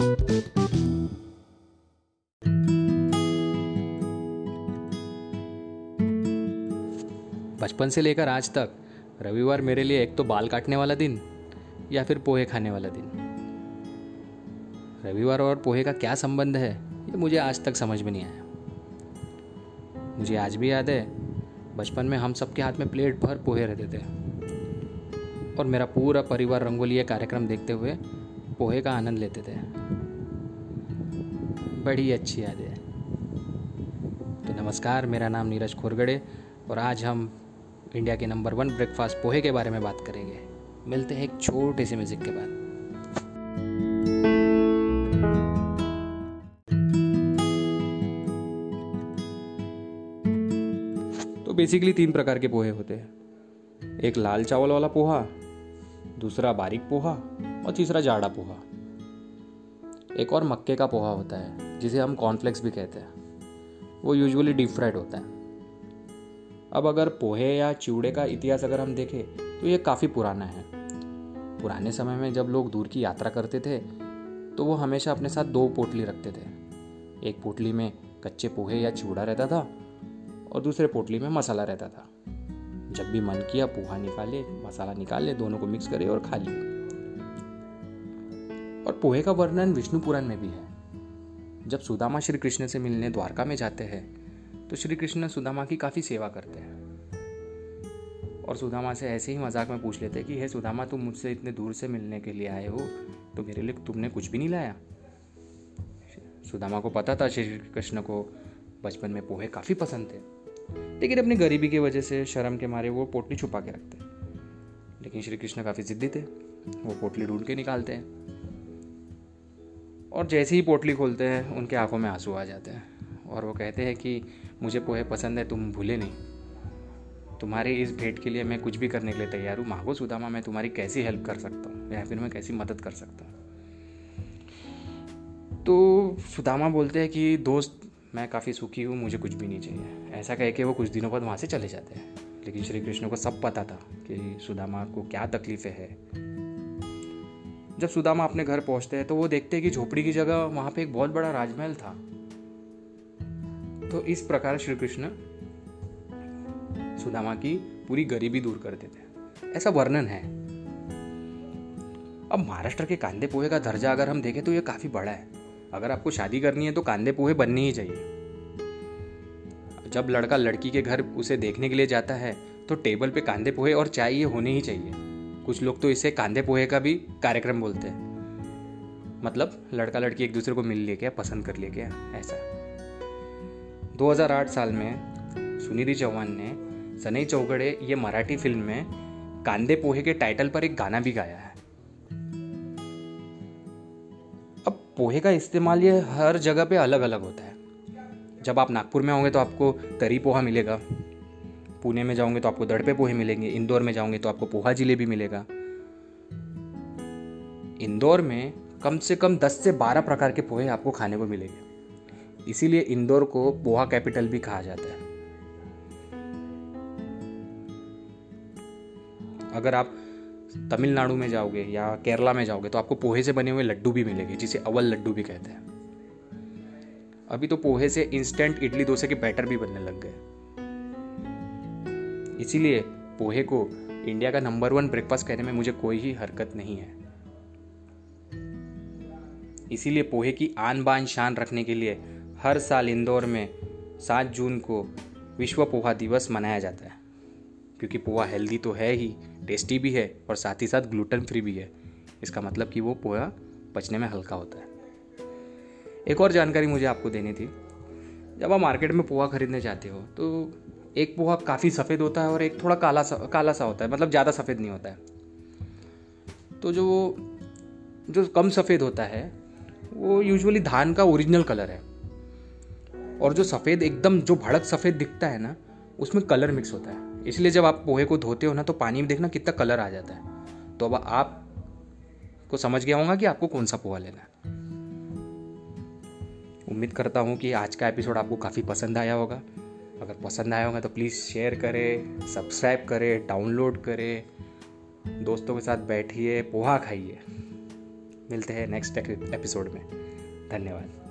बचपन से लेकर आज तक, रविवार मेरे लिए एक तो बाल काटने वाला दिन, या फिर पोहे खाने वाला दिन। रविवार और पोहे का क्या संबंध है, ये मुझे आज तक समझ में नहीं आया। मुझे आज भी याद है, बचपन में हम सबके हाथ में प्लेट भर पोहे रहते थे। और मेरा पूरा परिवार रंगोली कार्यक्रम देखते हुए पोहे का आनंद लेते थे। बड़ी अच्छी याद है। तो नमस्कार, मेरा नाम नीरज खोरगड़े और आज हम इंडिया के नंबर वन ब्रेकफास्ट पोहे के बारे में बात करेंगे। मिलते हैं एक छोटे से म्यूज़िक के बाद। तो बेसिकली तीन प्रकार के पोहे होते हैं। एक लाल चावल वाला पोहा दूसरा बारीक पोहा और तीसरा जाड़ा पोहा। एक और मक्के का पोहा होता है, जिसे हम कॉर्नफ्लेक्स भी कहते हैं। वो यूजुअली डीप फ्राइड होता है। अब अगर पोहे या चिवड़े का इतिहास अगर हम देखें तो ये काफ़ी पुराना है। पुराने समय में जब लोग दूर की यात्रा करते थे तो वो हमेशा अपने साथ दो पोटली रखते थे। एक पोटली में कच्चे पोहे या चिवड़ा रहता था और दूसरे पोटली में मसाला रहता था। जब भी मन किया, पोहा निकाले, मसाला निकाल, दोनों को मिक्स करे और खा लिए। और पोहे का वर्णन विष्णु पुराण में भी है। जब सुदामा श्री कृष्ण से मिलने द्वारका में जाते हैं तो श्री कृष्ण सुदामा की काफ़ी सेवा करते हैं। और सुदामा से ऐसे ही मज़ाक में पूछ लेते हैं कि, हे सुदामा, तुम मुझसे इतने दूर से मिलने के लिए आए हो तो मेरे लिए तुमने कुछ भी नहीं लाया? सुदामा को पता था श्री कृष्ण को बचपन में पोहे काफ़ी पसंद थे। लेकिन अपनी गरीबी की वजह से, शर्म के मारे वो पोटली छुपा के रखते लेकिन श्री कृष्ण काफ़ी जिद्दी थे। वो पोटली ढूंढ के निकालते हैं। और जैसे ही पोटली खोलते हैं, उनके आँखों में आँसू आ जाते हैं। और वो कहते हैं कि, मुझे पोहे पसंद है, तुम भूले नहीं। तुम्हारी इस भेंट के लिए मैं कुछ भी करने के लिए तैयार हूँ। मांगो सुदामा, मैं तुम्हारी कैसी हेल्प कर सकता हूँ? या फिर मैं कैसी मदद कर सकता हूँ? तो सुदामा बोलते हैं कि, दोस्त मैं काफ़ी सुखी हूँ, मुझे कुछ भी नहीं चाहिए। ऐसा कह के वो कुछ दिनों बाद वहाँ से चले जाते हैं। लेकिन श्री कृष्ण को सब पता था कि सुदामा को क्या तकलीफ़ें है। जब सुदामा अपने घर पहुँचते हैं तो वो देखते हैं कि झोपड़ी की जगह वहाँ पे एक बहुत बड़ा राजमहल था। तो इस प्रकार श्री कृष्ण सुदामा की पूरी गरीबी दूर करते थे ऐसा वर्णन है। अब महाराष्ट्र के कांदे पोहे का दर्जा अगर हम देखें तो ये काफ़ी बड़ा है। अगर आपको शादी करनी है तो कांदे पोहे बनने ही चाहिए। जब लड़का लड़की के घर उसे देखने के लिए जाता है तो टेबल पे कांदे पोहे और चाय ये होने ही चाहिए। कुछ लोग तो इसे कांदे पोहे का भी कार्यक्रम बोलते हैं। मतलब लड़का लड़की एक दूसरे को मिल ले क्या पसंद कर ले क्या ऐसा 2008 साल में सुनीति चौहान ने सनई चौगड़े ये मराठी फ़िल्म में कांदे पोहे के टाइटल पर एक गाना भी गाया है। पोहे का इस्तेमाल ये हर जगह पे अलग अलग होता है। जब आप नागपुर में होंगे तो आपको तरी पोहा मिलेगा। पुणे में जाओगे तो आपको दड़पे पोहे मिलेंगे, इंदौर में जाओगे तो आपको पोहा जिलेबी मिलेगा। इंदौर में कम से कम 10 से 12 प्रकार के पोहे आपको खाने को मिलेंगे। इसीलिए इंदौर को पोहा कैपिटल भी कहा जाता है। अगर आप तमिलनाडु में जाओगे या केरला में जाओगे तो आपको पोहे से बने हुए लड्डू भी मिलेंगे, जिसे अवल लड्डू भी कहते हैं। अभी तो पोहे से इंस्टेंट इडली डोसे के बैटर भी बनने लग गए। इसीलिए पोहे को इंडिया का नंबर वन ब्रेकफास्ट कहने में मुझे कोई ही हरकत नहीं है। इसीलिए पोहे की आन बान शान रखने के लिए हर साल इंदौर में सात जून को विश्व पोहा दिवस मनाया जाता है, क्योंकि पोहा हेल्दी तो है ही टेस्टी भी है और साथ ही साथ ग्लूटन फ्री भी है। इसका मतलब कि वो पोहा पचने में हल्का होता है। एक और जानकारी मुझे आपको देनी थी। जब आप मार्केट में पोहा खरीदने जाते हो तो एक पोहा काफ़ी सफ़ेद होता है और एक थोड़ा काला सा काला सा होता है मतलब ज़्यादा सफ़ेद नहीं होता है। तो जो जो कम सफ़ेद होता है, वो यूजुअली धान का ओरिजिनल कलर है। और जो सफ़ेद, एकदम जो भड़क सफ़ेद दिखता है ना, उसमें कलर मिक्स होता है। इसलिए जब आप पोहे को धोते हो ना तो पानी में देखना कितना कलर आ जाता है। तो अब आप को समझ गया होगा कि आपको कौन सा पोहा लेना है। उम्मीद करता हूँ कि आज का एपिसोड आपको काफ़ी पसंद आया होगा। अगर पसंद आया होगा तो प्लीज़ शेयर करें सब्सक्राइब करें डाउनलोड करें। दोस्तों के साथ बैठिए, पोहा खाइए। मिलते हैं नेक्स्ट एपिसोड में। धन्यवाद।